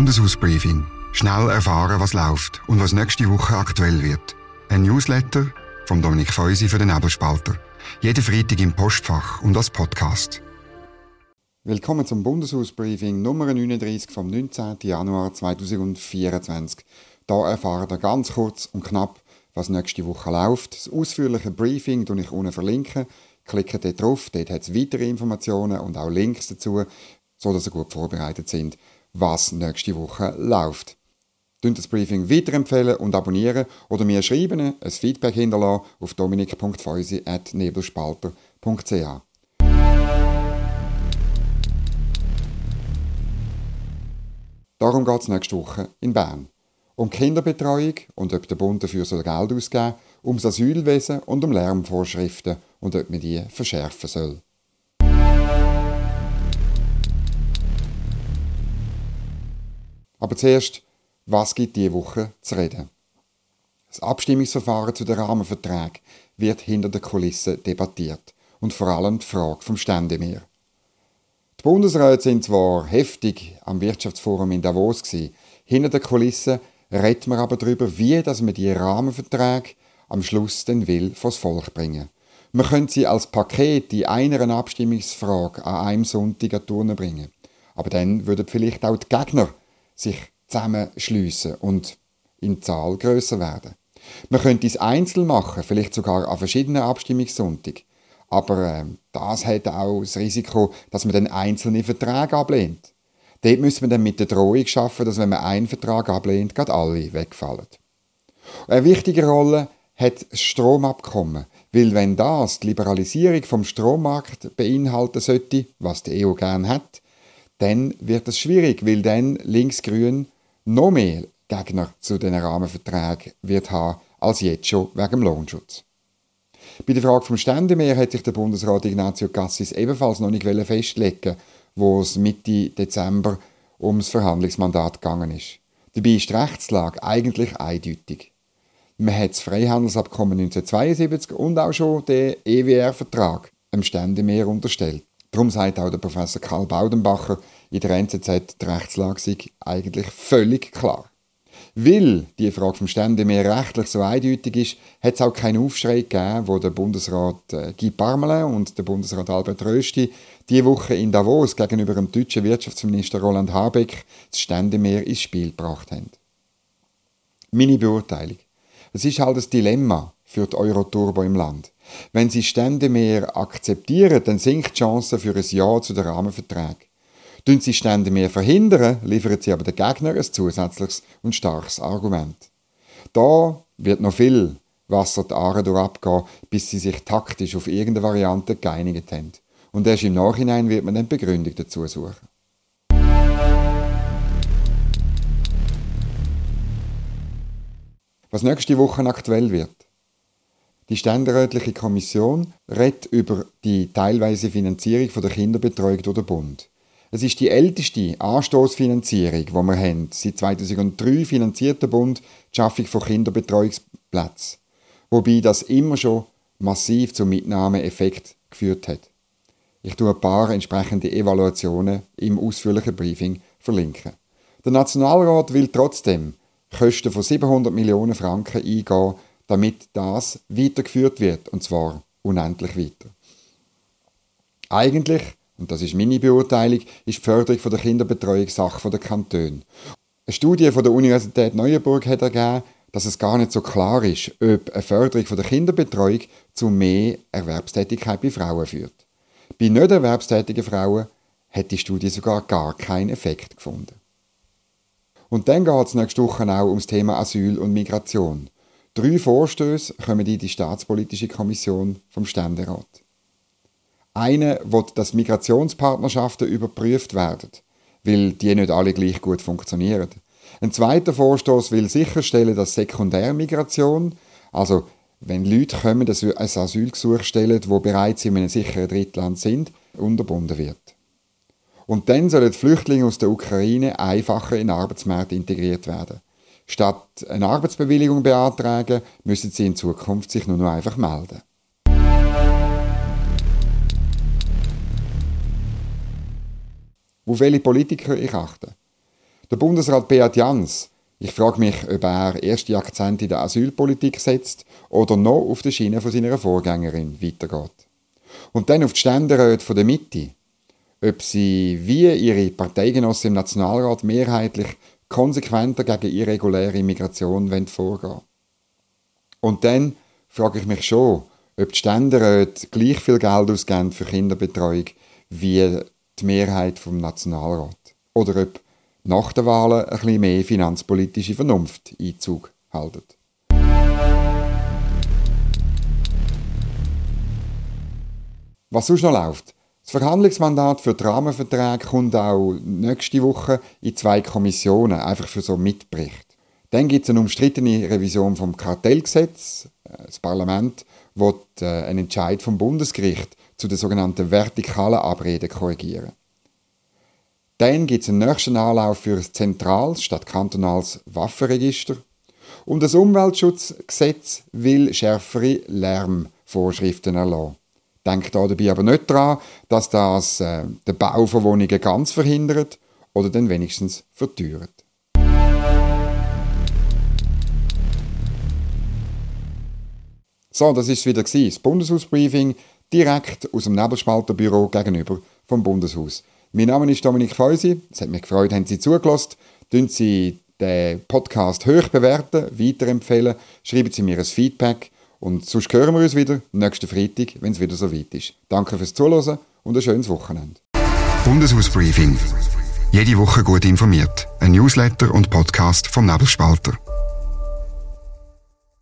Bundeshausbriefing. Schnell erfahren, was läuft und was nächste Woche aktuell wird. Ein Newsletter von Dominik Feusi für den Nebelspalter. Jeden Freitag im Postfach und als Podcast. Willkommen zum Bundeshausbriefing Nummer 39 vom 19. Januar 2024. Da erfahren ihr ganz kurz und knapp, was nächste Woche läuft. Das ausführliche Briefing verlinke ich unten verlinken. Klickt dort drauf, dort hat es weitere Informationen und auch Links dazu, sodass ihr gut vorbereitet sind was nächste Woche läuft. Dünnt das Briefing weiterempfehlen und abonnieren oder mir schreiben, ein Feedback hinterlassen auf dominik.feusi.nebelspalter.ch. Darum geht es nächste Woche in Bern. Um Kinderbetreuung und ob der Bund dafür soll Geld ausgeben soll, ums Asylwesen und um Lärmvorschriften und ob man die verschärfen soll. Aber zuerst, was gibt diese Woche zu reden? Das Abstimmungsverfahren zu den Rahmenverträgen wird hinter den Kulissen debattiert und vor allem die Frage vom Ständemeer. Die Bundesräte sind zwar heftig am Wirtschaftsforum in Davos gewesen, hinter den Kulissen redet man aber darüber, wie dass man die Rahmenverträge am Schluss den will vors Volk bringen. Man könnte sie als Paket in einer Abstimmungsfrage an einem Sonntag an Turnen bringen. Aber dann würden vielleicht auch die Gegner sich zusammenschliessen und in Zahl größer werden. Man könnte es einzeln machen, vielleicht sogar an verschiedenen Abstimmungssonntagen. Aber äh, das hat auch das Risiko, dass man dann einzelne Verträge ablehnt. Dort müssen wir dann mit der Drohung schaffen, dass wenn man einen Vertrag ablehnt, gerade alle wegfallen. Eine wichtige Rolle hat das Stromabkommen, weil wenn das die Liberalisierung vom Strommarkt beinhalten sollte, was die EU gern hat, dann wird es schwierig, weil dann linksgrün noch mehr Gegner zu den Rahmenverträgen wird haben als jetzt schon wegen dem Lohnschutz. Bei der Frage vom Ständemeer hat sich der Bundesrat Ignazio Cassis ebenfalls noch nicht festlegen wo es Mitte Dezember ums Verhandlungsmandat gegangen ist. Dabei ist die Rechtslage eigentlich eindeutig. Man hat das Freihandelsabkommen 1972 und auch schon den EWR-Vertrag dem Ständemeer unterstellt. Darum sagt auch der Professor Karl Baudenbacher in der NZZ, die Rechtslage sei eigentlich völlig klar. Weil die Frage vom Ständemeer rechtlich so eindeutig ist, hat es auch keinen Aufschrei gegeben, wo der Bundesrat äh, Guy Parmelin und der Bundesrat Albert Rösti die Woche in Davos gegenüber dem deutschen Wirtschaftsminister Roland Habeck das Ständemeer ins Spiel gebracht haben. Meine Beurteilung. Es ist halt das Dilemma für die Euroturbo im Land. Wenn sie Stände mehr akzeptieren, dann sinkt die Chance für ein Ja zu den Rahmenverträgen. Tun sie Stände mehr verhindern, liefern sie aber den Gegner ein zusätzliches und starkes Argument. Da wird noch viel Wasser die Aare durchabgehen, bis sie sich taktisch auf irgendeine Variante geeinigt haben. Und erst im Nachhinein wird man dann Begründung dazu suchen. Was nächste Woche aktuell wird. Die ständerätliche Kommission redet über die teilweise Finanzierung der Kinderbetreuung durch den Bund. Es ist die älteste Anstoßfinanzierung, die wir haben. Seit 2003 finanziert der Bund die Schaffung von Kinderbetreuungsplätzen. Wobei das immer schon massiv zum Mitnahmeeffekt geführt hat. Ich tue ein paar entsprechende Evaluationen im ausführlichen Briefing verlinken. Der Nationalrat will trotzdem Kosten von 700 Millionen Franken eingehen, damit das weitergeführt wird, und zwar unendlich weiter. Eigentlich, und das ist meine Beurteilung, ist die Förderung der Kinderbetreuung Sache der Kantone. Eine Studie von der Universität Neuenburg hat ergeben, dass es gar nicht so klar ist, ob eine Förderung der Kinderbetreuung zu mehr Erwerbstätigkeit bei Frauen führt. Bei nicht erwerbstätigen Frauen hat die Studie sogar gar keinen Effekt gefunden. Und dann geht es nächste Woche auch ums Thema Asyl und Migration. Drei Vorstöße kommen in die Staatspolitische Kommission vom Ständerat. Eine will, dass Migrationspartnerschaften überprüft werden, weil die nicht alle gleich gut funktionieren. Ein zweiter Vorstoß will sicherstellen, dass Sekundärmigration, also wenn Leute kommen, dass ein Asylgesuch stellen, wo bereits in einem sicheren Drittland sind, unterbunden wird. Und dann sollen Flüchtlinge aus der Ukraine einfacher in den Arbeitsmarkt integriert werden. Statt eine Arbeitsbewilligung beantragen, müssen sie in Zukunft sich nur noch einfach melden. Auf welche Politiker ich achte? Der Bundesrat Beat Jans, ich frage mich, ob er erste Akzente in der Asylpolitik setzt oder noch auf der Schiene von seiner Vorgängerin weitergeht. Und dann auf die Ständeräte der Mitte, ob sie wie ihre Parteigenossen im Nationalrat mehrheitlich konsequenter gegen irreguläre Migration vorgehen Und dann frage ich mich schon, ob die Ständeräte gleich viel Geld ausgeben für Kinderbetreuung wie die Mehrheit vom Nationalrat. Oder ob nach den Wahlen ein bisschen mehr finanzpolitische Vernunft Einzug haltet. Was sonst noch läuft? Das Verhandlungsmandat für die Rahmenverträge kommt auch nächste Woche in zwei Kommissionen, einfach für so Mitbericht. Dann gibt es eine umstrittene Revision vom Kartellgesetz. Das Parlament wird äh, einen Entscheid vom Bundesgericht zu der sogenannten vertikalen Abrede korrigieren. Dann gibt es einen nächsten Anlauf für ein zentrales statt kantonales Waffenregister. Und das Umweltschutzgesetz will schärfere Lärmvorschriften erlassen. Denkt da dabei aber nicht daran, dass das äh, den Bau von Wohnungen ganz verhindert oder dann wenigstens verteuert. So, das ist wieder das Bundeshausbriefing direkt aus dem Nebelspalterbüro gegenüber vom Bundeshaus. Mein Name ist Dominik Feusi. Es hat mich gefreut, haben Sie zugelassen. Tun Sie den Podcast hoch bewerten, weiterempfehlen, schreiben Sie mir ein Feedback und sonst hören wir uns wieder nächsten Freitag, wenn es wieder so weit ist. Danke fürs Zuhören und ein schönes Wochenende. Bundeshausbriefing. Jede Woche gut informiert. Ein Newsletter und Podcast vom Nebelspalter.